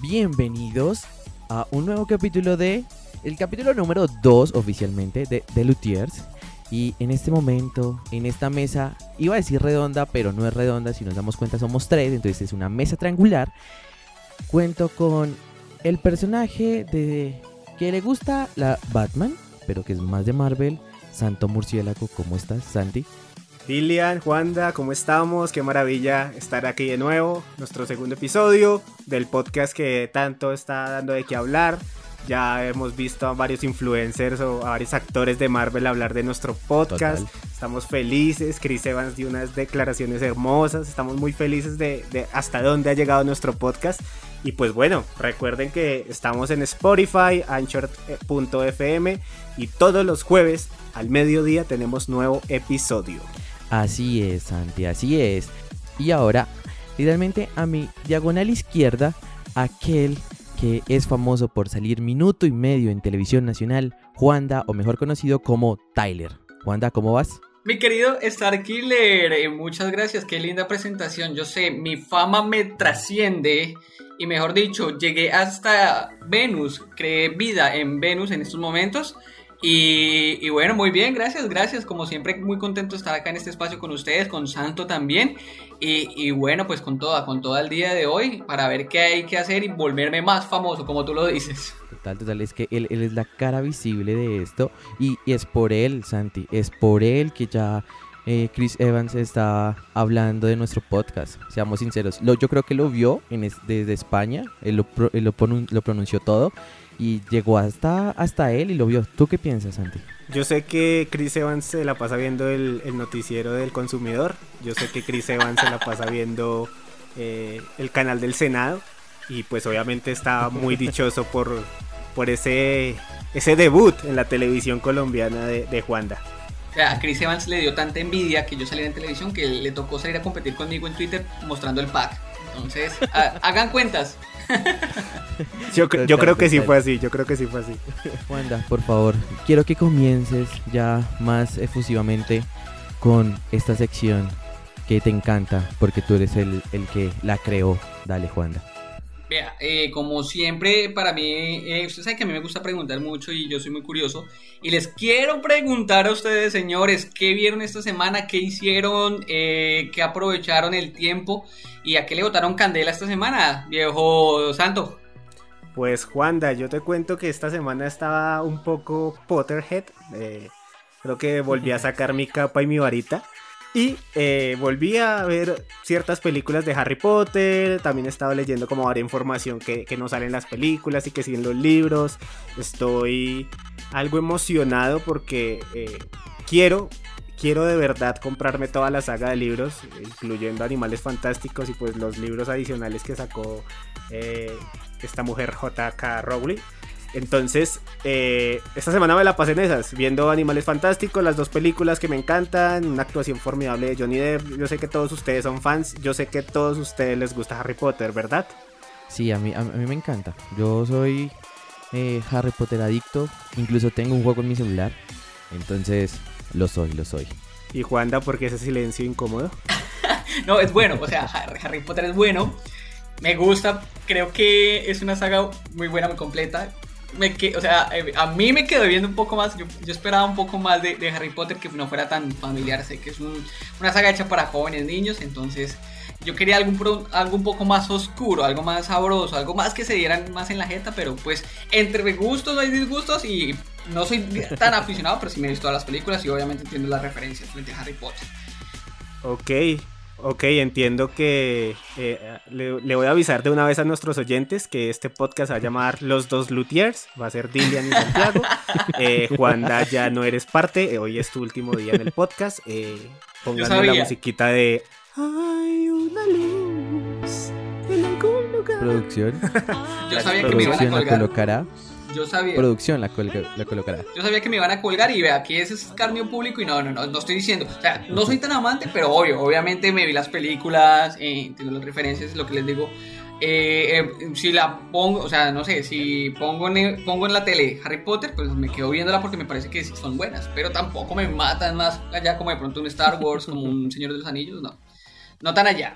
bienvenidos a un nuevo capítulo de. El capítulo número 2 oficialmente de The Lutiers. Y en este momento, en esta mesa, iba a decir redonda, pero no es redonda, si nos damos cuenta somos tres, entonces es una mesa triangular. Cuento con el personaje de que le gusta la Batman, pero que es más de Marvel, Santo Murciélago. ¿Cómo estás, Santi? Dilian, Juanda, ¿cómo estamos? Qué maravilla estar aquí de nuevo, nuestro segundo episodio del podcast que tanto está dando de qué hablar. Ya hemos visto a varios influencers o a varios actores de Marvel hablar de nuestro podcast. Estamos felices. Chris Evans dio unas declaraciones hermosas. Estamos muy felices de, de hasta dónde ha llegado nuestro podcast. Y pues bueno, recuerden que estamos en Spotify, Anchor.fm y todos los jueves al mediodía tenemos nuevo episodio. Así es, Santi, así es. Y ahora, literalmente a mi diagonal izquierda, aquel que es famoso por salir minuto y medio en televisión nacional, Juanda, o mejor conocido como Tyler. Juanda, ¿cómo vas? Mi querido Starkiller, eh, muchas gracias, qué linda presentación. Yo sé, mi fama me trasciende y mejor dicho, llegué hasta Venus, creé vida en Venus en estos momentos. Y, bueno, muy bien, gracias, gracias. Como siempre, muy contento de estar acá en este espacio con ustedes, con Santo también. Y, bueno, pues con toda, con todo el día de hoy, para ver qué hay que hacer y volverme más famoso, como tú lo dices. Total, total, es que él, es la cara visible de esto. Y, es por él, Santi, es por él que ya eh, Chris Evans está hablando de nuestro podcast. Seamos sinceros, lo, yo creo que lo vio en desde España, él lo pronunció todo y llegó hasta, hasta él y lo vio. ¿Tú qué piensas, Santi? Yo sé que Chris Evans se la pasa viendo el, noticiero del consumidor. Yo sé que Chris Evans se la pasa viendo eh, el canal del Senado. Y pues obviamente está muy dichoso por, por ese, ese debut en la televisión colombiana de, de Juanda. O sea, a Chris Evans le dio tanta envidia que yo saliera en televisión que le tocó salir a competir conmigo en Twitter mostrando el pack. Entonces, hagan cuentas. yo, creo que sí fue así, yo creo que sí fue así. Wanda, por favor, quiero que comiences ya más efusivamente con esta sección que te encanta, porque tú eres el, el que la creó. Dale, Juanda. Vea, eh, como siempre, para mí, eh, ustedes saben que a mí me gusta preguntar mucho y yo soy muy curioso. Y les quiero preguntar a ustedes, señores, ¿qué vieron esta semana? ¿Qué hicieron? Eh, ¿Qué aprovecharon el tiempo? ¿Y a qué le botaron candela esta semana, viejo santo? Pues, Juanda, yo te cuento que esta semana estaba un poco Potterhead. creo que volví a sacar mi capa y mi varita. Y eh, volví a ver ciertas películas de Harry Potter. También he estado leyendo como varias información que, no sale en las películas y que sí en los libros. Estoy algo emocionado porque eh, quiero, quiero de verdad comprarme toda la saga de libros, incluyendo Animales Fantásticos y pues los libros adicionales que sacó eh, esta mujer JK Rowling. Entonces, eh, esta semana me la pasé en esas, viendo Animales Fantásticos, las dos películas que me encantan, una actuación formidable de Johnny Depp. Yo sé que todos ustedes son fans, yo sé que a todos ustedes les gusta Harry Potter, ¿verdad? Sí, a mí, a mí me encanta. Yo soy eh, Harry Potter adicto, incluso tengo un juego en mi celular, entonces lo soy, lo soy. ¿Y Juanda, por qué ese silencio incómodo? no, es bueno, o sea, Harry Potter es bueno. Me gusta, creo que es una saga muy buena, muy completa me que, o sea, eh, a mí me quedó viendo un poco más. Yo, esperaba un poco más de, Harry Potter que no fuera tan familiar. Sé que es una saga hecha para jóvenes niños, entonces yo quería algo, algo un poco más oscuro, algo más sabroso, algo más que se dieran más en la jeta, pero pues entre gustos hay disgustos y no soy tan aficionado, pero sí me he visto todas las películas y obviamente entiendo las referencias frente a Harry Potter. Ok, Ok, entiendo que eh, le, voy a avisar de una vez a nuestros oyentes que este podcast va a llamar Los Dos Luthiers, va a ser Dilian y Santiago. Eh, Juanda, ya no eres parte, eh, hoy es tu último día en el podcast. Eh, pónganme la musiquita de Hay una luz en algún lugar. Producción. Yo sabía que me iban a colgar. colocará. Yo sabía. Producción la, la, colocará. Yo sabía que me iban a colgar y vea, aquí ese es escarnio público y no, no, no, no estoy diciendo. O sea, no soy tan amante, pero obvio, obviamente me vi las películas, eh, entiendo las referencias, lo que les digo. Eh, eh, si la pongo, o sea, no sé, si pongo en, pongo en la tele Harry Potter, pues me quedo viéndola porque me parece que son buenas, pero tampoco me matan más allá como de pronto un Star Wars, como un Señor de los Anillos, no. No tan allá.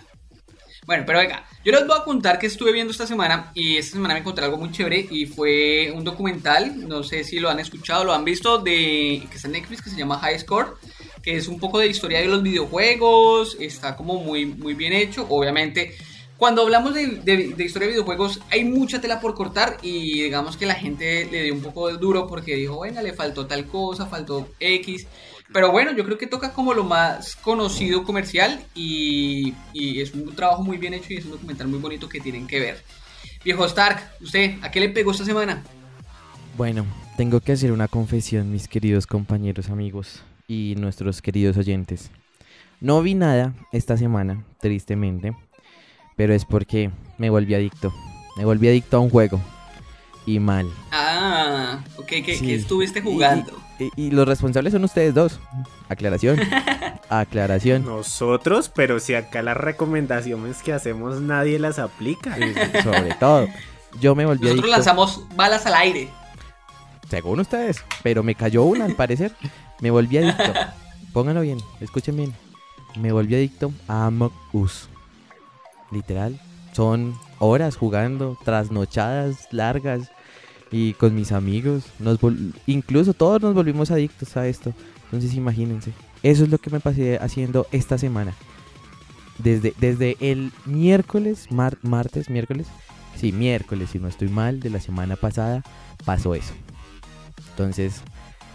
Bueno, pero venga, yo les voy a contar que estuve viendo esta semana y esta semana me encontré algo muy chévere y fue un documental, no sé si lo han escuchado, lo han visto, de que está en Netflix, que se llama High Score, que es un poco de historia de los videojuegos, está como muy, muy bien hecho, obviamente. Cuando hablamos de, historia de videojuegos hay mucha tela por cortar y digamos que la gente le dio un poco de duro porque dijo, bueno, le faltó tal cosa, faltó X. Pero bueno, yo creo que toca como lo más conocido comercial y, es un trabajo muy bien hecho y es un documental muy bonito que tienen que ver. Viejo Stark, ¿usted a qué le pegó esta semana? Bueno, tengo que hacer una confesión, mis queridos compañeros, amigos y nuestros queridos oyentes. No vi nada esta semana, tristemente, pero es porque me volví adicto. Me volví adicto a un juego. Y mal. Ah, ok, ¿qué, estuviste jugando? Y, los responsables son ustedes dos. Aclaración. Aclaración. Nosotros, pero si acá las recomendaciones que hacemos nadie las aplica. Sobre todo. Yo me volví Nosotros lanzamos balas al aire. Según ustedes. Pero me cayó una al parecer. Me volví adicto. Pónganlo bien, escuchen bien. Me volví adicto a Amok Us. Literal. Son horas jugando, trasnochadas largas y con mis amigos. Nos incluso todos nos volvimos adictos a esto. Entonces imagínense. Eso es lo que me pasé haciendo esta semana. Desde, desde el miércoles, martes, miércoles. Sí, miércoles, si no estoy mal, de la semana pasada, pasó eso. Entonces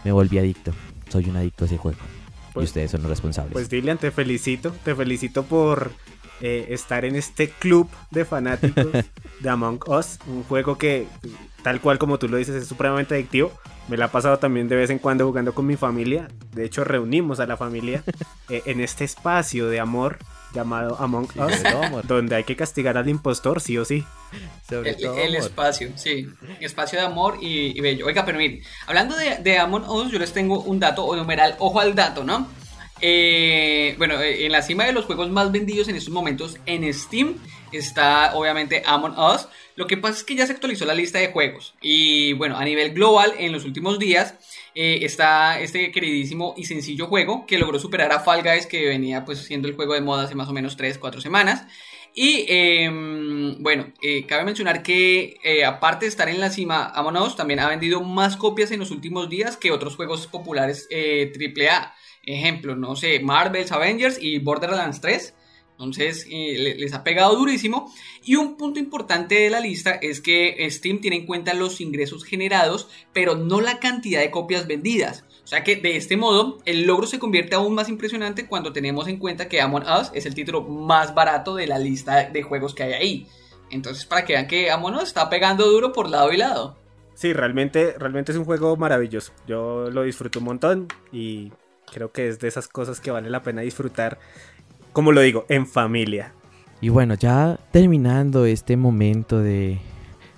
me volví adicto. Soy un adicto a ese juego. y pues ustedes son los responsables. Pues Dylan, te felicito. Te felicito por eh, estar en este club de fanáticos de Among Us. Un juego que tal cual como tú lo dices, es supremamente adictivo. Me la ha pasado también de vez en cuando jugando con mi familia. De hecho, reunimos a la familia eh, en este espacio de amor llamado Among Us, donde hay que castigar al impostor, sí o sí. el, espacio, sí. Espacio de amor y, bello. Oiga, pero miren, hablando de, de Among Us, yo les tengo un dato o numeral, ojo al dato, ¿no? Eh, bueno, eh, en la cima de los juegos más vendidos en estos momentos en Steam está obviamente Among Us. Lo que pasa es que ya se actualizó la lista de juegos. Y bueno, a nivel global, en los últimos días eh, está este queridísimo y sencillo juego que logró superar a Fall Guys, que venía pues siendo el juego de moda hace más o menos 3-4 semanas. Y em, bueno, cabe mencionar que aparte de estar en la cima, Among Us también ha vendido más copias en los últimos días que otros juegos populares AAA. Ejemplo, no sé, Marvel's Avengers y Borderlands 3. Entonces eh, les ha pegado durísimo. Y un punto importante de la lista es que Steam tiene en cuenta los ingresos generados, pero no la cantidad de copias vendidas. O sea que de este modo el logro se convierte aún más impresionante cuando tenemos en cuenta que Among Us es el título más barato de la lista de juegos que hay ahí. Entonces para que vean que Among Us está pegando duro por lado y lado. Sí, realmente, realmente es un juego maravilloso. Yo lo disfruto un montón y Creo que es de esas cosas que vale la pena disfrutar, como lo digo, en familia. Y bueno, ya terminando este momento de,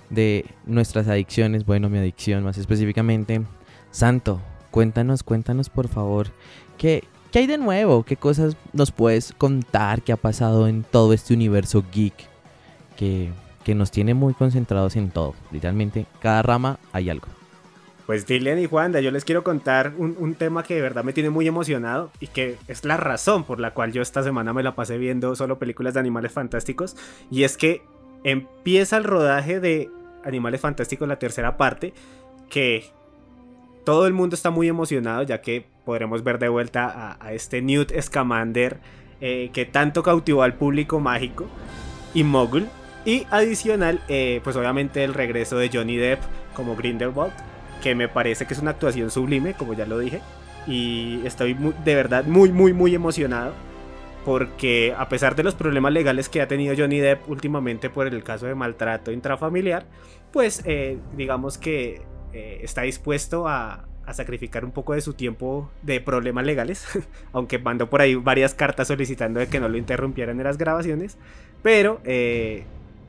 de nuestras adicciones, bueno, mi adicción más específicamente, Santo, cuéntanos, cuéntanos por favor, ¿qué, ¿qué hay de nuevo? ¿Qué cosas nos puedes contar que ha pasado en todo este universo geek que, que nos tiene muy concentrados en todo? Literalmente, cada rama hay algo. Pues Dylan y Juanda, yo les quiero contar un, tema que de verdad me tiene muy emocionado y que es la razón por la cual yo esta semana me la pasé viendo solo películas de animales fantásticos. Y es que empieza el rodaje de Animales Fantásticos, la tercera parte, que todo el mundo está muy emocionado ya que podremos ver de vuelta a, este Newt Scamander eh, que tanto cautivó al público mágico y Mogul. Y adicional, eh, pues obviamente el regreso de Johnny Depp como Grindelwald que me parece que es una actuación sublime, como ya lo dije. Y estoy de verdad muy, muy, muy emocionado. Porque a pesar de los problemas legales que ha tenido Johnny Depp últimamente por el caso de maltrato intrafamiliar, pues eh, digamos que eh, está dispuesto a, sacrificar un poco de su tiempo de problemas legales, aunque mandó por ahí varias cartas solicitando que no lo interrumpieran en las grabaciones, pero eh,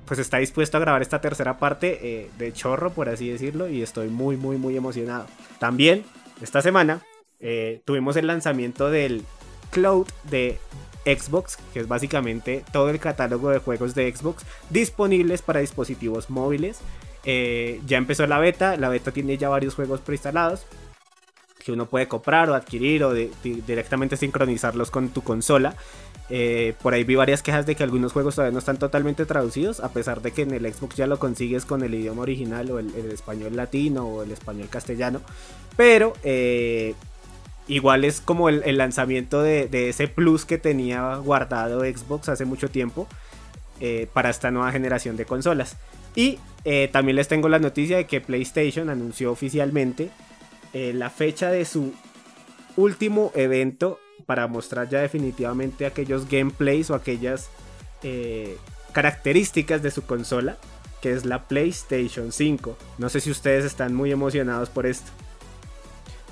pues está dispuesto a grabar esta tercera parte eh, de chorro, por así decirlo, y estoy muy, muy, muy emocionado. También, esta semana, eh, tuvimos el lanzamiento del Cloud de Xbox, que es básicamente todo el catálogo de juegos de Xbox disponibles para dispositivos móviles. Eh, ya empezó la beta, la beta tiene ya varios juegos preinstalados. Que uno puede comprar o adquirir o directamente sincronizarlos con tu consola. Eh, por ahí vi varias quejas de que algunos juegos todavía no están totalmente traducidos, a pesar de que en el Xbox ya lo consigues con el idioma original o el, español latino o el español castellano. Pero eh, igual es como el, lanzamiento de, ese plus que tenía guardado Xbox hace mucho tiempo eh, para esta nueva generación de consolas. Y también les tengo la noticia de que PlayStation anunció oficialmente la fecha de su último evento para mostrar ya definitivamente aquellos gameplays o aquellas eh, características de su consola, que es la PlayStation 5. No sé si ustedes están muy emocionados por esto.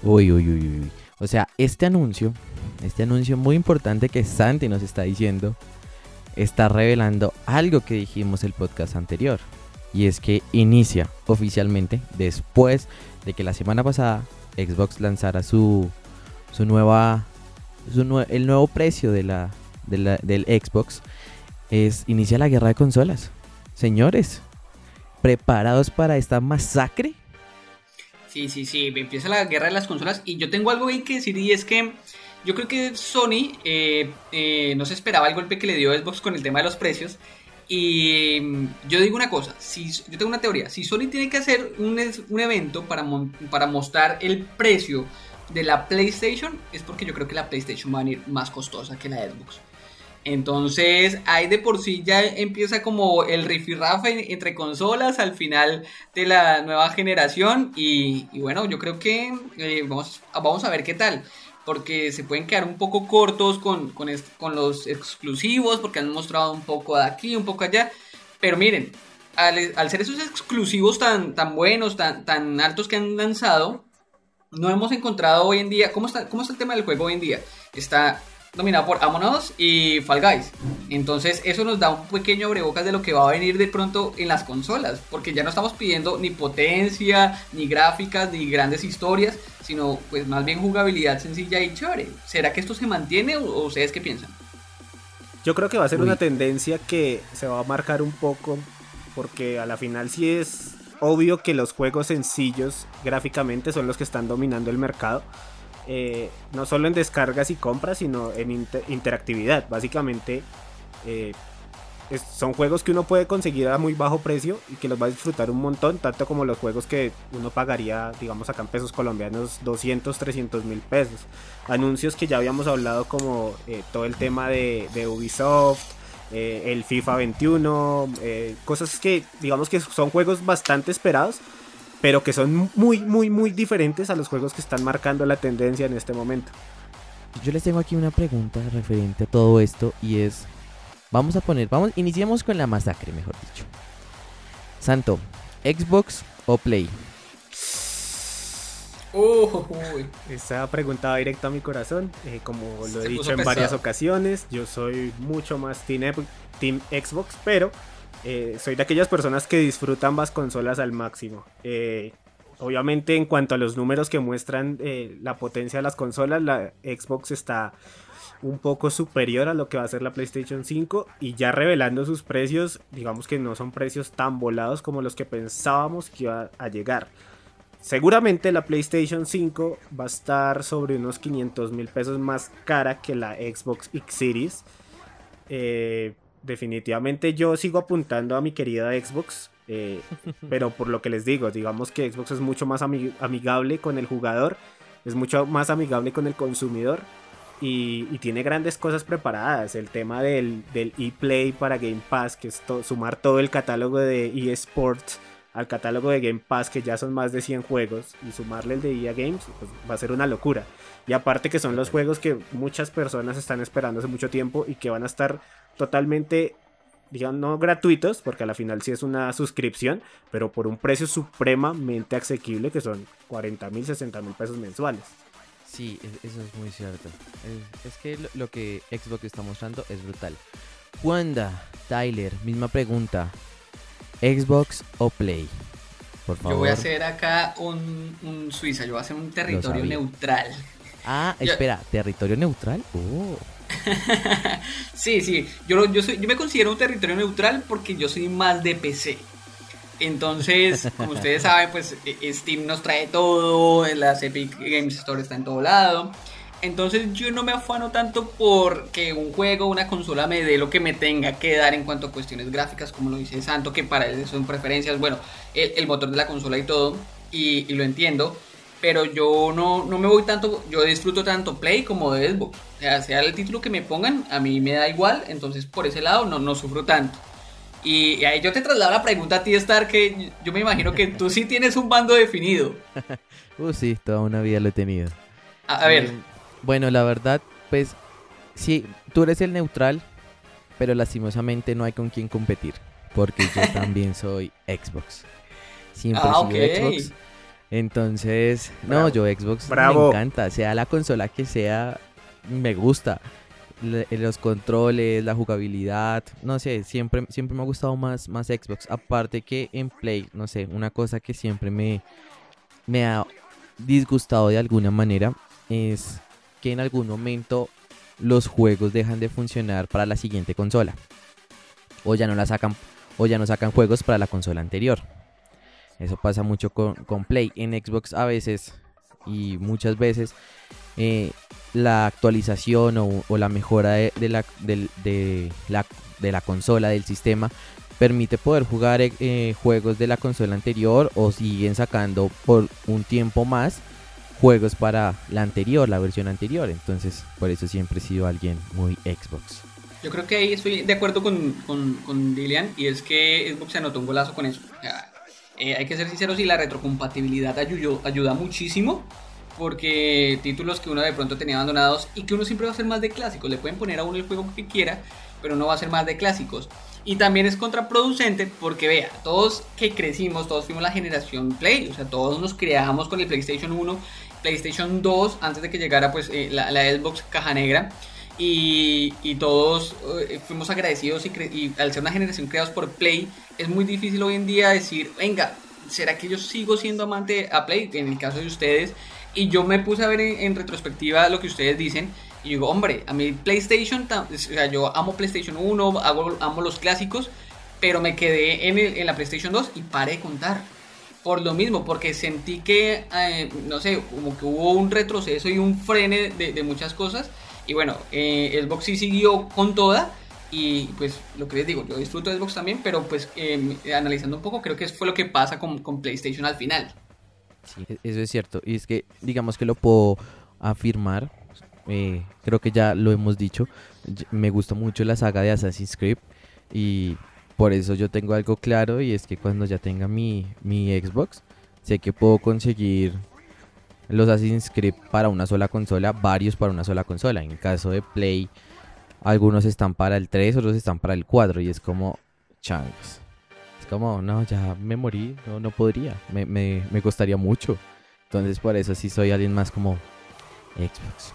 Uy, uy, uy, uy. O sea, este anuncio, este anuncio muy importante que Santi nos está diciendo, está revelando algo que dijimos el podcast anterior. Y es que inicia oficialmente después de que la semana pasada Xbox lanzara su, su nueva el nuevo precio de la, del Xbox es inicia la guerra de consolas. Señores, ¿preparados para esta masacre? Sí, sí, sí, empieza la guerra de las consolas y yo tengo algo ahí que decir y es que yo creo que Sony eh, eh, no se esperaba el golpe que le dio Xbox con el tema de los precios y mm, yo digo una cosa, si, yo tengo una teoría, si Sony tiene que hacer un, un evento para, para mostrar el precio de la PlayStation es porque yo creo que la PlayStation va a venir más costosa que la Xbox. Entonces, ahí de por sí ya empieza como el rifirrafe entre consolas al final de la nueva generación. Y, bueno, yo creo que eh, vamos, vamos a ver qué tal. Porque se pueden quedar un poco cortos con, con, los exclusivos, porque han mostrado un poco de aquí, un poco allá. Pero miren, al, al ser esos exclusivos tan, tan buenos, tan, tan altos que han lanzado, no hemos encontrado hoy en día. ¿Cómo está, cómo está el tema del juego hoy en día? Está dominado por Among Us y Fall Guys. Entonces, eso nos da un pequeño abrebocas de lo que va a venir de pronto en las consolas. Porque ya no estamos pidiendo ni potencia, ni gráficas, ni grandes historias, sino pues más bien jugabilidad sencilla y chévere. ¿Será que esto se mantiene o ustedes qué piensan? Yo creo que va a ser una tendencia que se va a marcar un poco. Porque a la final sí es obvio que los juegos sencillos gráficamente son los que están dominando el mercado. Eh, no solo en descargas y compras, sino en interactividad. Básicamente eh, son juegos que uno puede conseguir a muy bajo precio y que los va a disfrutar un montón, tanto como los juegos que uno pagaría, digamos acá en pesos colombianos, 200, 300 mil pesos. Anuncios que ya habíamos hablado como eh, todo el tema de, de Ubisoft, el FIFA 21, eh, cosas que digamos que son juegos bastante esperados, pero que son muy, muy, muy diferentes a los juegos que están marcando la tendencia en este momento. Yo les tengo aquí una pregunta referente a todo esto y es, vamos a poner, vamos, iniciemos con la masacre, mejor dicho. Santo, Xbox o Play. Esa pregunta va directo a mi corazón. Eh, como lo he dicho en varias ocasiones, yo soy mucho más team, Xbox, pero eh, soy de aquellas personas que disfrutan ambas consolas al máximo. Eh, obviamente, en cuanto a los números que muestran la potencia de las consolas, la Xbox está un poco superior a lo que va a ser la PlayStation 5 y ya revelando sus precios, digamos que no son precios tan volados como los que pensábamos que iba a llegar. Seguramente la PlayStation 5 va a estar sobre unos 500 mil pesos más cara que la Xbox X Series. Eh, definitivamente yo sigo apuntando a mi querida Xbox. Eh, pero por lo que les digo, digamos que Xbox es mucho más amigable con el jugador. Es mucho más amigable con el consumidor. Y, tiene grandes cosas preparadas. El tema del, del ePlay para Game Pass, que es sumar todo el catálogo de eSports al catálogo de Game Pass, que ya son más de 100 juegos, y sumarle el de EA Games, pues va a ser una locura. Y aparte que son los juegos que muchas personas están esperando hace mucho tiempo y que van a estar totalmente, digamos, no gratuitos, porque a la final sí es una suscripción, pero por un precio supremamente asequible, que son 40 mil, 60 mil pesos mensuales. Sí, eso es muy cierto. Es, que lo, lo que Xbox está mostrando es brutal. Wanda, Tyler, misma pregunta. Xbox o Play. Por favor. Yo voy a hacer acá un, un Suiza, yo voy a hacer un territorio neutral. Ah, espera, ¿territorio neutral? Oh. sí, sí, yo, yo, soy, yo me considero un territorio neutral porque yo soy más de PC. Entonces, como ustedes saben, pues e, Steam nos trae todo, las Epic Games Store está en todo lado. Entonces yo no me afano tanto porque un juego, una consola me dé lo que me tenga que dar en cuanto a cuestiones gráficas, como lo dice Santo, que para él son preferencias, bueno, el, motor de la consola y todo, y, lo entiendo, pero yo no, no, me voy tanto, yo disfruto tanto Play como de Xbox, o sea, sea el título que me pongan, a mí me da igual, entonces por ese lado no, no sufro tanto. Y, ahí yo te traslado la pregunta a ti, Star, que yo me imagino que tú sí tienes un bando definido. uh, sí, toda una vida lo he tenido. a ver, bueno, la verdad, pues sí, tú eres el neutral, pero lastimosamente no hay con quién competir, porque yo también soy Xbox. Siempre ah, Xbox. Entonces, no, yo Xbox me encanta, sea la consola que sea, me gusta. los controles, la jugabilidad, no sé, siempre, siempre me ha gustado más, más Xbox. Aparte que en Play, no sé, una cosa que siempre me, me ha disgustado de alguna manera es que en algún momento los juegos dejan de funcionar para la siguiente consola. O ya no la sacan, o ya no sacan juegos para la consola anterior. Eso pasa mucho con, Play. En Xbox a veces y muchas veces eh, la actualización o, la mejora de, la, de, la, consola, del sistema, permite poder jugar eh, juegos de la consola anterior o siguen sacando por un tiempo más juegos para la anterior, la versión anterior. Entonces, por eso siempre he sido alguien muy Xbox. Yo creo que ahí estoy de acuerdo con, con, con Dilian y es que Xbox se anotó un golazo con eso. Eh, hay que ser sinceros y la retrocompatibilidad ayudó, ayuda muchísimo porque títulos que uno de pronto tenía abandonados y que uno siempre va a ser más de clásicos, le pueden poner a uno el juego que quiera, pero no va a ser más de clásicos. Y también es contraproducente porque vea, todos que crecimos, todos fuimos la generación Play, o sea, todos nos creamos con el PlayStation 1 PlayStation 2 antes de que llegara pues eh, la, Xbox caja negra. Y, todos eh, fuimos agradecidos y, al ser una generación creados por Play, es muy difícil hoy en día decir, venga, ¿será que yo sigo siendo amante a Play? En el caso de ustedes. Y yo me puse a ver en, retrospectiva lo que ustedes dicen. Y digo, hombre, a mí PlayStation, o sea, yo amo PlayStation 1, amo los clásicos, pero me quedé en, en la PlayStation 2 y paré de contar por lo mismo, porque sentí que, eh, no sé, como que hubo un retroceso y un frene de, muchas cosas. Y bueno, eh, Xbox sí siguió con toda. Y pues lo que les digo, yo disfruto de Xbox también, pero pues em, analizando un poco, creo que fue lo que pasa con, con PlayStation al final. Sí, e-, eso es cierto. Y es que, digamos que lo puedo afirmar. Eh, creo que ya lo hemos dicho. Me gusta mucho la saga de Assassin's Creed. Y por eso yo tengo algo claro y es que cuando ya tenga mi, mi Xbox, sé que puedo conseguir los Assassin's Creed para una sola consola, varios para una sola consola. En caso de Play, algunos están para el 3, otros están para el 4 y es como changos. Es como, no, ya me morí, no, no podría, me, me, me costaría mucho. Entonces por eso sí soy alguien más como Xbox.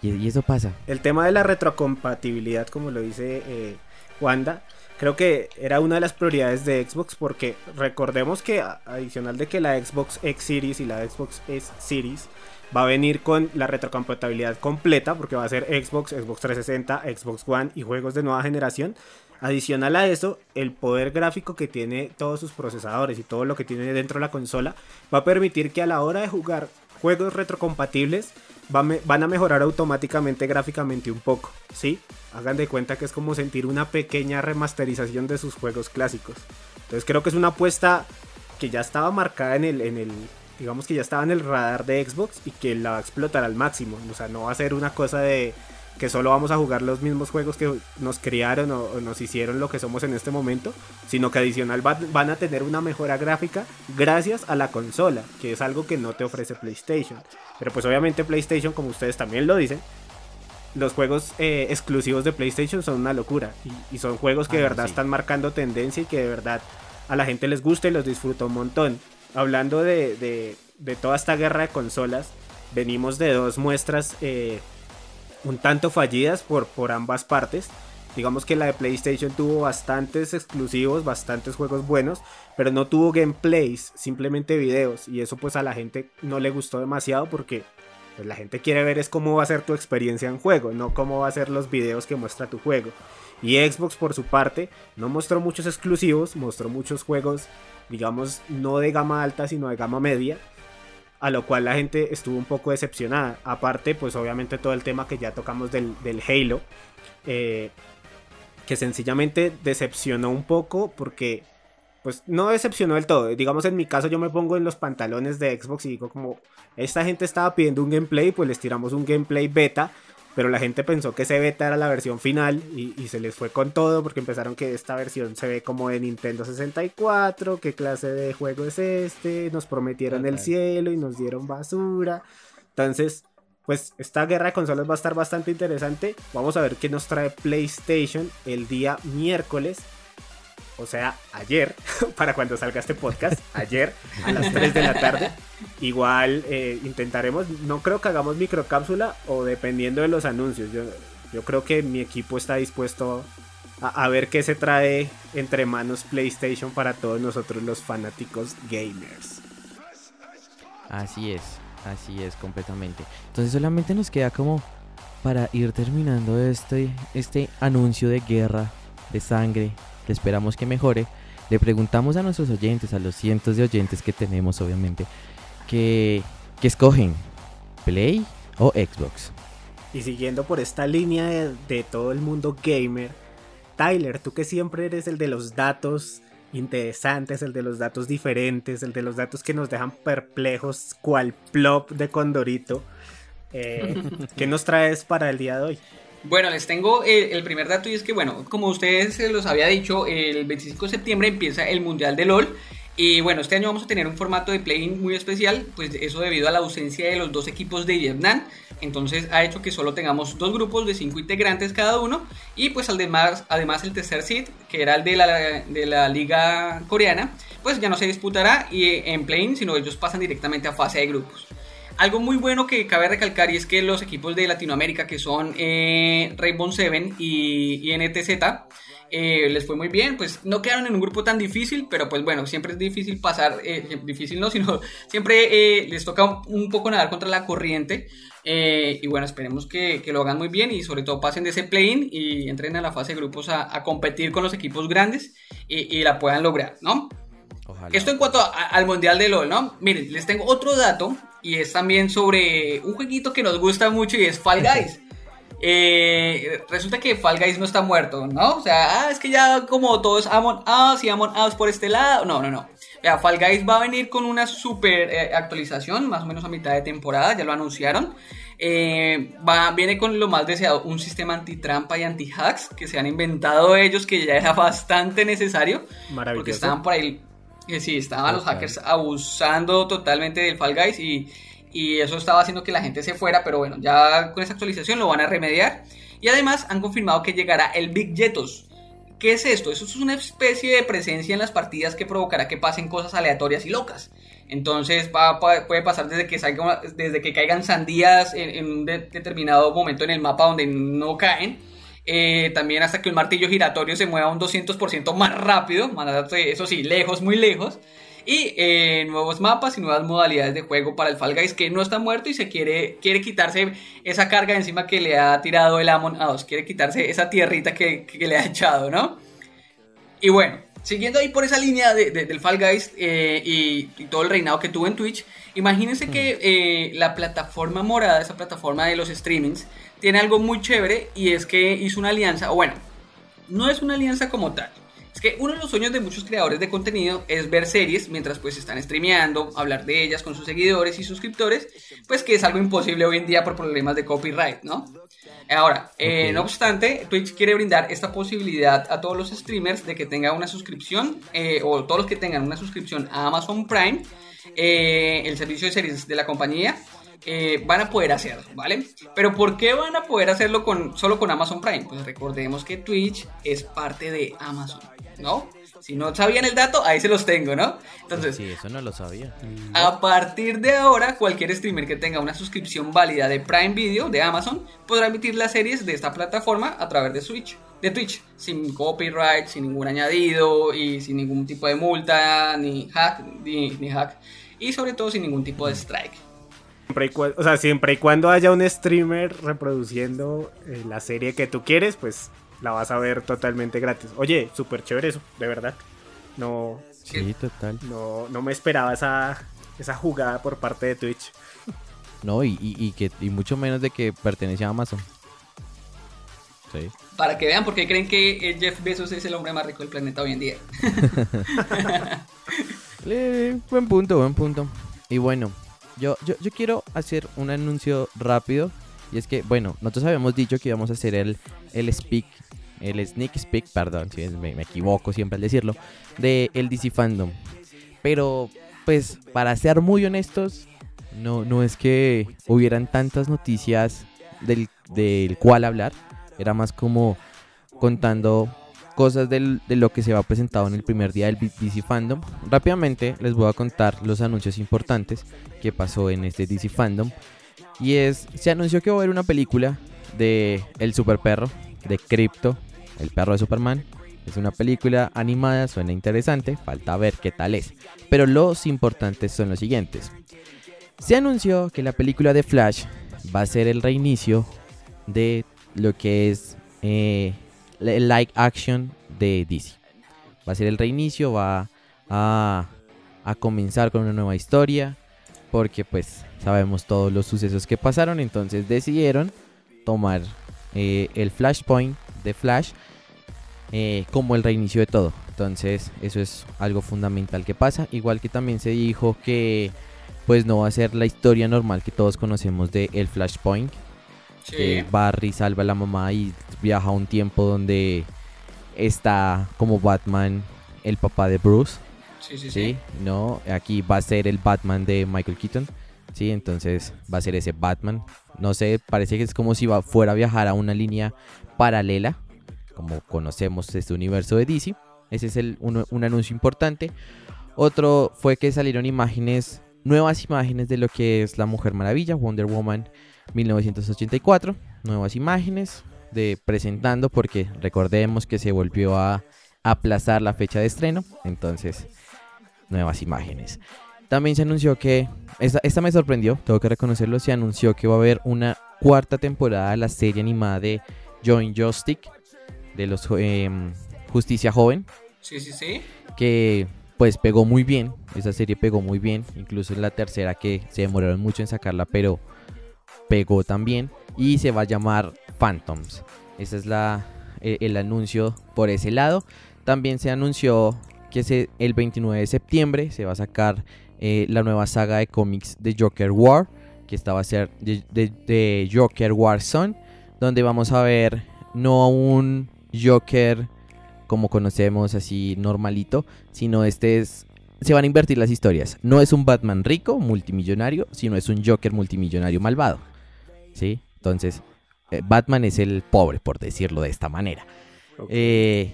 Y, eso pasa. El tema de la retrocompatibilidad, como lo dice eh, Wanda, creo que era una de las prioridades de Xbox porque recordemos que adicional de que la Xbox X Series y la Xbox S Series va a venir con la retrocompatibilidad completa porque va a ser Xbox, Xbox 360, Xbox One y juegos de nueva generación. Adicional a eso, el poder gráfico que tiene todos sus procesadores y todo lo que tiene dentro de la consola va a permitir que a la hora de jugar juegos retrocompatibles van a mejorar automáticamente gráficamente un poco, ¿sí? Hagan de cuenta que es como sentir una pequeña remasterización de sus juegos clásicos. Entonces creo que es una apuesta que ya estaba marcada en el, en el, digamos que ya estaba en el radar de Xbox y que la va a explotar al máximo. O sea, no va a ser una cosa de que solo vamos a jugar los mismos juegos que nos criaron o, nos hicieron lo que somos en este momento, sino que adicional van a tener una mejora gráfica gracias a la consola, que es algo que no te ofrece PlayStation. Pero pues obviamente PlayStation, como ustedes también lo dicen, los juegos eh, exclusivos de PlayStation son una locura. Y, son juegos que de ah, verdad están marcando tendencia y que de verdad a la gente les gusta y los disfruta un montón. Hablando de, toda esta guerra de consolas, venimos de dos muestras eh, un tanto fallidas por, por ambas partes. Digamos que la de PlayStation tuvo bastantes exclusivos, bastantes juegos buenos, pero no tuvo gameplays, simplemente videos. Y eso pues a la gente no le gustó demasiado porque pues, la gente quiere ver es cómo va a ser tu experiencia en juego, no cómo va a ser los videos que muestra tu juego. Y Xbox por su parte no mostró muchos exclusivos, mostró muchos juegos, digamos, no de gama alta, sino de gama media. A lo cual la gente estuvo un poco decepcionada. Aparte, pues obviamente todo el tema que ya tocamos del, Halo. Eh, que sencillamente decepcionó un poco porque pues no decepcionó del todo. Digamos en mi caso yo me pongo en los pantalones de Xbox y digo como esta gente estaba pidiendo un gameplay, pues les tiramos un gameplay beta, pero la gente pensó que ese beta era la versión final y, se les fue con todo porque empezaron que esta versión se ve como de Nintendo 64, qué clase de juego es este, nos prometieron el cielo y nos dieron basura. Entonces, pues esta guerra de consolas va a estar bastante interesante. Vamos a ver qué nos trae PlayStation el día miércoles o sea, ayer, para cuando salga este podcast, ayer a las 3 de la tarde. Igual eh, intentaremos, no creo que hagamos microcápsula o dependiendo de los anuncios. Yo, yo creo que mi equipo está dispuesto a, a, ver qué se trae entre manos PlayStation para todos nosotros los fanáticos gamers. Así es, así es completamente. Entonces solamente nos queda como para ir terminando este, este anuncio de guerra, de sangre, esperamos que mejore, le preguntamos a nuestros oyentes, a los cientos de oyentes que tenemos obviamente, que, que escogen Play o Xbox. Y siguiendo por esta línea de, todo el mundo gamer, Tyler, tú que siempre eres el de los datos interesantes, el de los datos diferentes, el de los datos que nos dejan perplejos, cual plop de Condorito. Eh, ¿Qué nos traes para el día de hoy? Bueno, les tengo el, primer dato y es que, bueno, como ustedes se los había dicho, el 25 de septiembre empieza el Mundial de LOL. Y bueno, este año vamos a tener un formato de play muy especial, pues eso debido a la ausencia de los dos equipos de Vietnam. Entonces ha hecho que solo tengamos dos grupos de cinco integrantes cada uno. Y pues además, además el tercer seed, que era el de la, de la liga coreana, pues ya no se disputará y en play, sino ellos pasan directamente a fase de grupos. Algo muy bueno que cabe recalcar y es que los equipos de Latinoamérica que son eh, Rainbow Seven y, NTZ eh, les fue muy bien, pues no quedaron en un grupo tan difícil, pero pues bueno, siempre es difícil pasar, eh, difícil no, sino siempre les toca un, poco nadar contra la corriente. y bueno, esperemos que, lo hagan muy bien y sobre todo pasen de ese play-in y entren a la fase de grupos a, competir con los equipos grandes y, la puedan lograr, ¿no? Esto en cuanto al Mundial de LOL, ¿no? Miren, les tengo otro dato y es también sobre un jueguito que nos gusta mucho y es Fall Guys. Eh, resulta que Fall Guys no está muerto, ¿no? O sea, ah, es que ya como todos Amon Us y Amon Us por este lado. No, no, no. O sea, Fall Guys va a venir con una super eh, actualización, más o menos a mitad de temporada, ya lo anunciaron. Eh, va, viene con lo más deseado, un sistema antitrampa y anti-hacks que se han inventado ellos, que ya era bastante necesario. Maravilloso. Porque estaban por ahí sí, estaban los hackers abusando totalmente del Fall Guys y, eso estaba haciendo que la gente se fuera, pero bueno, ya con esa actualización lo van a remediar. Y además han confirmado que llegará el Big Jetos. ¿Qué es esto? Eso es una especie de presencia en las partidas que provocará que pasen cosas aleatorias y locas. Entonces puede pasar desde que, desde que caigan sandías en, un determinado momento en el mapa donde no caen eh, también hasta que el martillo giratorio se mueva un 200% más rápido, eso sí, lejos, muy lejos. Y eh, nuevos mapas y nuevas modalidades de juego para el Fall Guys que no está muerto y se quiere, quiere quitarse esa carga encima que le ha tirado el Amon Us. Quiere quitarse esa tierrita que, le ha echado, ¿no? Y bueno, siguiendo ahí por esa línea del Fall Guys eh, y, todo el reinado que tuvo en Twitch, imagínense que la plataforma morada, esa plataforma de los streamings, tiene algo muy chévere y es que hizo una alianza, o bueno, no es una alianza como tal. Es que uno de los sueños de muchos creadores de contenido es ver series mientras pues están streameando, hablar de ellas con sus seguidores y suscriptores, pues que es algo imposible hoy en día por problemas de copyright, ¿no? Ahora, eh, no obstante, Twitch quiere brindar esta posibilidad a todos los streamers de que tengan una suscripción, eh, o todos los que tengan una suscripción a Amazon Prime, eh, el servicio de series de la compañía, eh, van a poder hacerlo, ¿vale? Pero ¿por qué van a poder hacerlo con, solo con Amazon Prime? Pues recordemos que Twitch es parte de Amazon, ¿no? Si no sabían el dato, ahí se los tengo, ¿no? Entonces, sí, eso no lo sabía. A partir de ahora, cualquier streamer que tenga una suscripción válida de Prime Video de Amazon podrá emitir las series de esta plataforma a través de Switch, de Twitch, sin copyright, sin ningún añadido y sin ningún tipo de multa, ni hack, ni, ni hack, y sobre todo sin ningún tipo de strike. Siempre y, o sea, siempre y cuando haya un streamer reproduciendo eh, la serie que tú quieres, pues la vas a ver totalmente gratis. Oye, súper chévere eso, de verdad. No, Sí, total. no, no me esperaba esa, esa jugada por parte de Twitch. No, y, y, y que, y mucho menos de que pertenece a Amazon. Sí. Para que vean por qué creen que Jeff Bezos es el hombre más rico del planeta hoy en día. Eh, buen punto, buen punto. Y bueno, yo, yo, yo quiero hacer un anuncio rápido. Y es que, bueno, nosotros habíamos dicho que íbamos a hacer el, el speak, el sneak speak, perdón, si me, me equivoco siempre al decirlo, de el DC Fandom. Pero, pues, para ser muy honestos, no, no es que hubieran tantas noticias del, del cual hablar. Era más como contando cosas de lo que se va presentado en el primer día del DC Fandom. Rápidamente les voy a contar los anuncios importantes que pasó en este DC Fandom. Y es, se anunció que va a haber una película de El Super Perro, de Crypto, el perro de Superman. Es una película animada, suena interesante, falta ver qué tal es. Pero los importantes son los siguientes. Se anunció que la película de Flash va a ser el reinicio de lo que es eh, el live action de DC. Va a ser el reinicio, va a, a comenzar con una nueva historia, porque pues sabemos todos los sucesos que pasaron, entonces decidieron tomar eh, el Flashpoint de Flash eh, como el reinicio de todo. Entonces eso es algo fundamental que pasa, igual que también se dijo que pues no va a ser la historia normal que todos conocemos de el Flashpoint, Sí. que Barry salva a la mamá y viaja a un tiempo donde está como Batman el papá de Bruce, Sí, sí, ¿sí? No, aquí va a ser el Batman de Michael Keaton, ¿sí? Entonces va a ser ese Batman. No sé, parece que es como si va, fuera a viajar a una línea paralela, como conocemos este universo de DC. Ese es el, uno- un anuncio importante. Otro fue que salieron imágenes, nuevas imágenes de lo que es la Mujer Maravilla, Wonder Woman 1984. Nuevas imágenes de presentando porque recordemos que se volvió a aplazar la fecha de estreno. Entonces, nuevas imágenes. También se anunció que, esta, esta me sorprendió, tengo que reconocerlo, se anunció que va a haber una cuarta temporada de la serie animada de Join Justice, de los em, Justicia Joven, Sí, sí, sí. que pues pegó muy bien, esa serie pegó muy bien, incluso en la tercera que se demoraron mucho en sacarla, pero pegó también y se va a llamar Phantoms. Ese es la, e- el anuncio por ese lado. También se anunció que el 29 de septiembre se va a sacar eh, la nueva saga de cómics de Joker War, que esta va a ser de, de- de Joker War Son, donde vamos a ver no a un Joker como conocemos así normalito, sino este es se van a invertir las historias. No es un Batman rico, multimillonario, sino es un Joker multimillonario malvado. ¿Sí? Entonces, eh, Batman es el pobre, por decirlo de esta manera. Eh,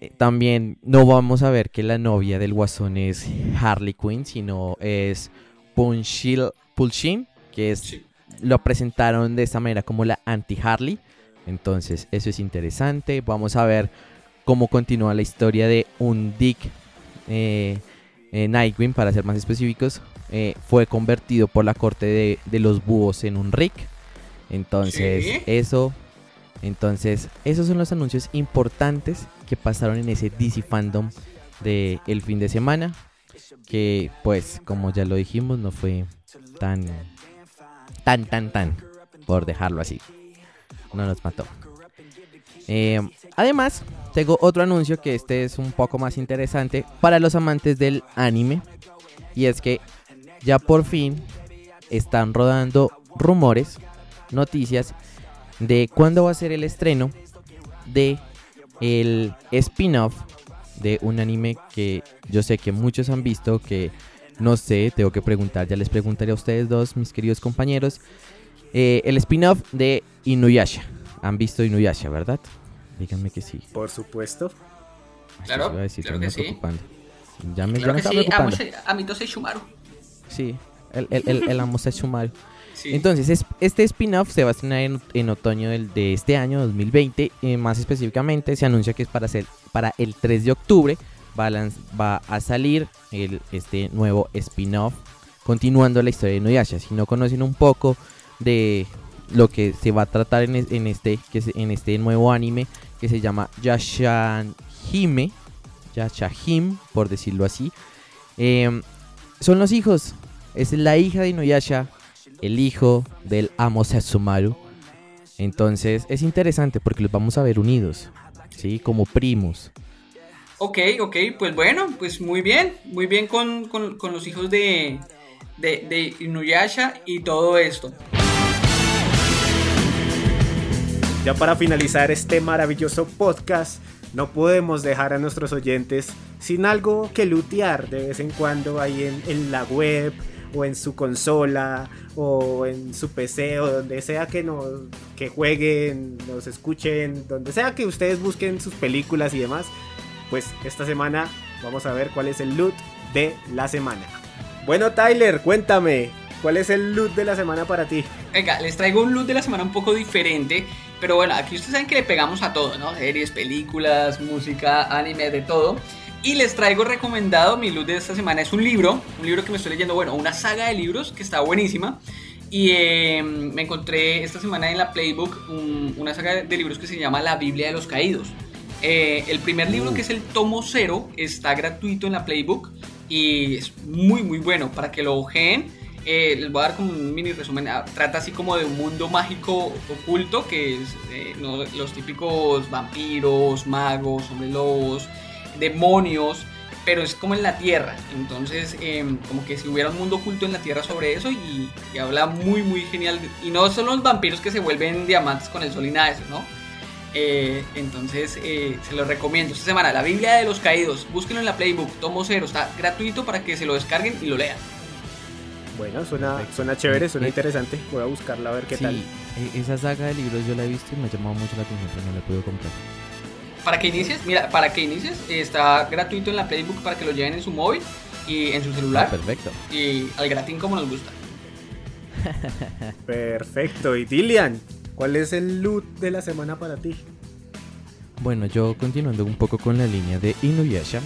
eh, también no vamos a ver que la novia del guasón es Harley Quinn, sino es Punchil, Pulshin, que es Sí. lo presentaron de esta manera como la anti-Harley. Entonces, eso es interesante. Vamos a ver cómo continúa la historia de un Dick eh, eh, Nightwing, para ser más específicos. Eh, fue convertido por la corte de, de los búhos en un Rick. Entonces, Sí. eso. Entonces, esos son los anuncios importantes que pasaron en ese DC Fandom de el fin de semana. Que, pues, como ya lo dijimos, no fue tan tan, tan, tan, por dejarlo así. No nos mató. Eh, además, tengo otro anuncio que este es un poco más interesante para los amantes del anime. Y es que ya por fin están rodando rumores, noticias de cuándo va a ser el estreno de el spin-off de un anime que yo sé que muchos han visto, que no sé, tengo que preguntar, ya les preguntaré a ustedes dos, mis queridos compañeros. Eh, el spin-off de Inuyasha. Han visto Inuyasha, ¿verdad? Díganme que sí. Por supuesto. Ay, Claro, decir, claro ya me que sí. preocupando. Ya me, ya Claro me que está sí, preocupando. amo, a Shumaru. Sí, el, el, el, el amo Setsumaro. Sí. Entonces, es- este spin-off se va a estrenar en, en otoño del- de este año, 2020. eh, más específicamente, se anuncia que es para, ser, para el 3 de octubre. Va a, lanz- va a salir el, este nuevo spin-off, continuando la historia de Inuyasha. Si no conocen un poco de lo que se va a tratar en, en este, que en este nuevo anime, que se llama Yashahime, Yashahim, por decirlo así. Em, son los hijos. Es la hija de Inuyasha, el hijo del amo Satsumaru. Entonces es interesante porque los vamos a ver unidos, ¿sí? Como primos. Ok, ok, pues bueno, pues muy bien, muy bien con, con, los hijos de, de, de Inuyasha y todo esto. Ya para finalizar este maravilloso podcast, no podemos dejar a nuestros oyentes sin algo que lutear de vez en cuando ahí en, en la web o en su consola o en su PC o donde sea que nos que jueguen, nos escuchen, donde sea que ustedes busquen sus películas y demás, pues esta semana vamos a ver cuál es el loot de la semana. Bueno, Tyler, cuéntame, ¿cuál es el loot de la semana para ti? Venga, les traigo un loot de la semana un poco diferente, pero bueno, aquí ustedes saben que le pegamos a todo, ¿no? Series, películas, música, anime, de todo. Y les traigo recomendado, mi loot de esta semana es un libro, un libro que me estoy leyendo, bueno, una saga de libros que está buenísima. Y em, me encontré esta semana en la Playbook una saga de libros que se llama La Biblia de los Caídos. Eh, el primer libro, que es el tomo cero, está gratuito en la Playbook y es muy, muy bueno para que lo ojeen. Eh, les voy a dar como un mini resumen. Ah, trata así como de un mundo mágico oculto que es eh, los típicos vampiros, magos, hombres lobos, demonios, pero es como en la tierra. Entonces, em, como que si hubiera un mundo oculto en la tierra sobre eso y, habla muy, muy genial. Y no son los vampiros que se vuelven diamantes con el sol y nada de eso, ¿no? Eh, entonces, se lo recomiendo. Esta semana, la Biblia de los Caídos. Búsquenlo en la Playbook, tomo cero. Está gratuito para que se lo descarguen y lo lean. Bueno, suena, suena chévere, suena interesante. Voy a buscarla a ver qué tal. E, esa saga de libros yo la he visto y me ha llamado mucho la atención, pero no la he podido comprar. Para que inicies, mira, para que inicies, está gratuito en la Playbook para que lo lleven en su móvil y en su celular. Ah, perfecto. Y al gratín como nos gusta. perfecto. Y Dilian, ¿cuál es el loot de la semana para ti? Bueno, yo continuando un poco con la línea de Inuyasha,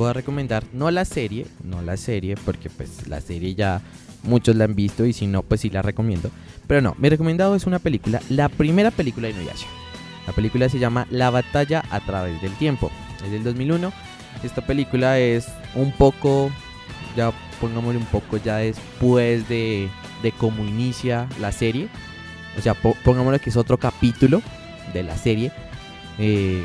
voy a recomendar no la serie, no la serie, porque pues la serie ya muchos la han visto y si no, pues sí la recomiendo. Pero no, mi recomendado es una película, la primera película de Inuyasha. La película se llama La batalla a través del tiempo. Es del 2001. Esta película es un poco, ya pongámosle un poco ya después de, de cómo inicia la serie. O sea, pongámosle que es otro capítulo de la serie. Eh,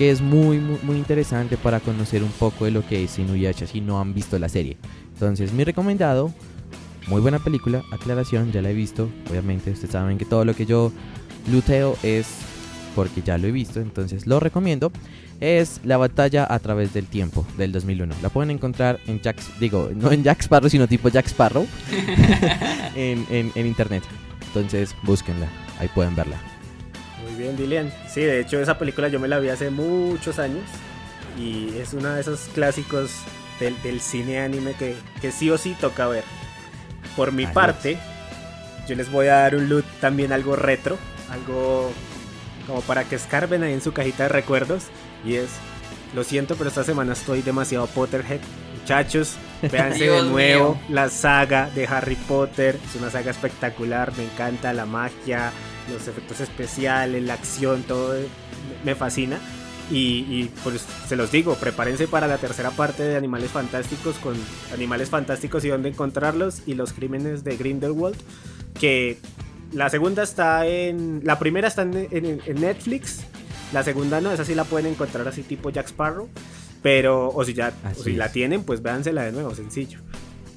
que es muy, muy, muy, interesante para conocer un poco de lo que es Inuyasha si no han visto la serie. Entonces, mi recomendado, muy buena película, aclaración, ya la he visto, obviamente, ustedes saben que todo lo que yo luteo es porque ya lo he visto, entonces lo recomiendo. Es La batalla a través del tiempo del 2001. La pueden encontrar en Jack, digo, no en Jack Sparrow, sino tipo Jack Sparrow en, en, internet. Entonces búsquenla, ahí pueden verla. Bien, Dilian. Sí, de hecho esa película yo me la vi hace muchos años y es uno de esos clásicos del, del cine anime que, que, sí o sí toca ver. Por mi parte, yo les voy a dar un loot también algo retro, algo como para que escarben ahí en su cajita de recuerdos. Y es, lo siento, pero esta semana estoy demasiado Potterhead. Muchachos, véanse de nuevo la saga de Harry Potter. Es una saga espectacular, me encanta la magia, los efectos especiales, la acción, todo me fascina. Y, y, pues se los digo, prepárense para la tercera parte de Animales Fantásticos con Animales Fantásticos y dónde encontrarlos y los crímenes de Grindelwald, que la segunda está en. La primera está en, Netflix. La segunda no, esa sí la pueden encontrar así tipo Jack Sparrow. Pero, o si ya si la tienen, pues véansela de nuevo, sencillo.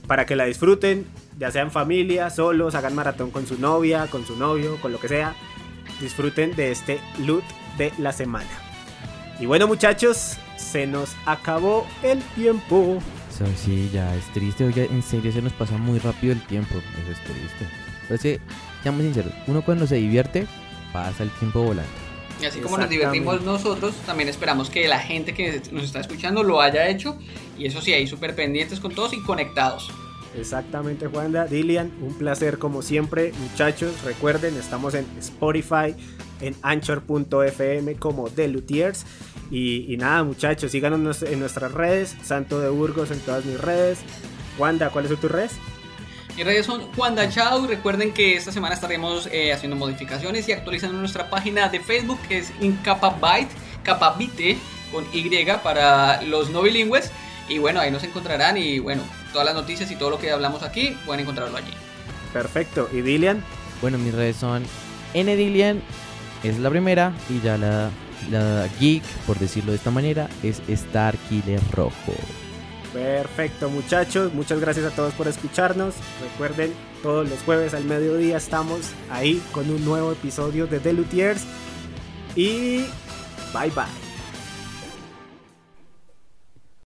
Para que la disfruten, ya sea en familia, solos, hagan maratón con su novia, con su novio, con lo que sea. Disfruten de este loot de la semana. Y bueno, muchachos, se nos acabó el tiempo. sí, ya es triste. Oye, en serio, se nos pasa muy rápido el tiempo. Eso es triste. Pero es seamos sinceros, uno cuando se divierte pasa el tiempo volando. Y así como nos divertimos nosotros, también esperamos que la gente que nos está escuchando lo haya hecho. Y eso sí, ahí súper pendientes con todos y conectados. Exactamente, Juanda. Dilian, un placer como siempre. Muchachos, recuerden, estamos en Spotify, en anchor.fm como The. Y, y, nada, muchachos, síganos en nuestras redes. Santo de Burgos en todas mis redes. Wanda, ¿cuáles son tus redes? Mis redes son Juan Dachau. Recuerden que esta semana estaremos eh, haciendo modificaciones y actualizando nuestra página de Facebook que es Incapabyte. Capabite con Y para los no bilingües. Y bueno, ahí nos encontrarán y bueno, todas las noticias y todo lo que hablamos aquí pueden encontrarlo allí. Perfecto. ¿Y Dilian? Bueno, mis redes son ndilian, es la primera, y ya la, la geek, por decirlo de esta manera, es Star Killer Rojo. Perfecto muchachos, muchas gracias a todos por escucharnos. Recuerden, todos los jueves al mediodía estamos ahí con un nuevo episodio de The Luthiers. Y bye bye.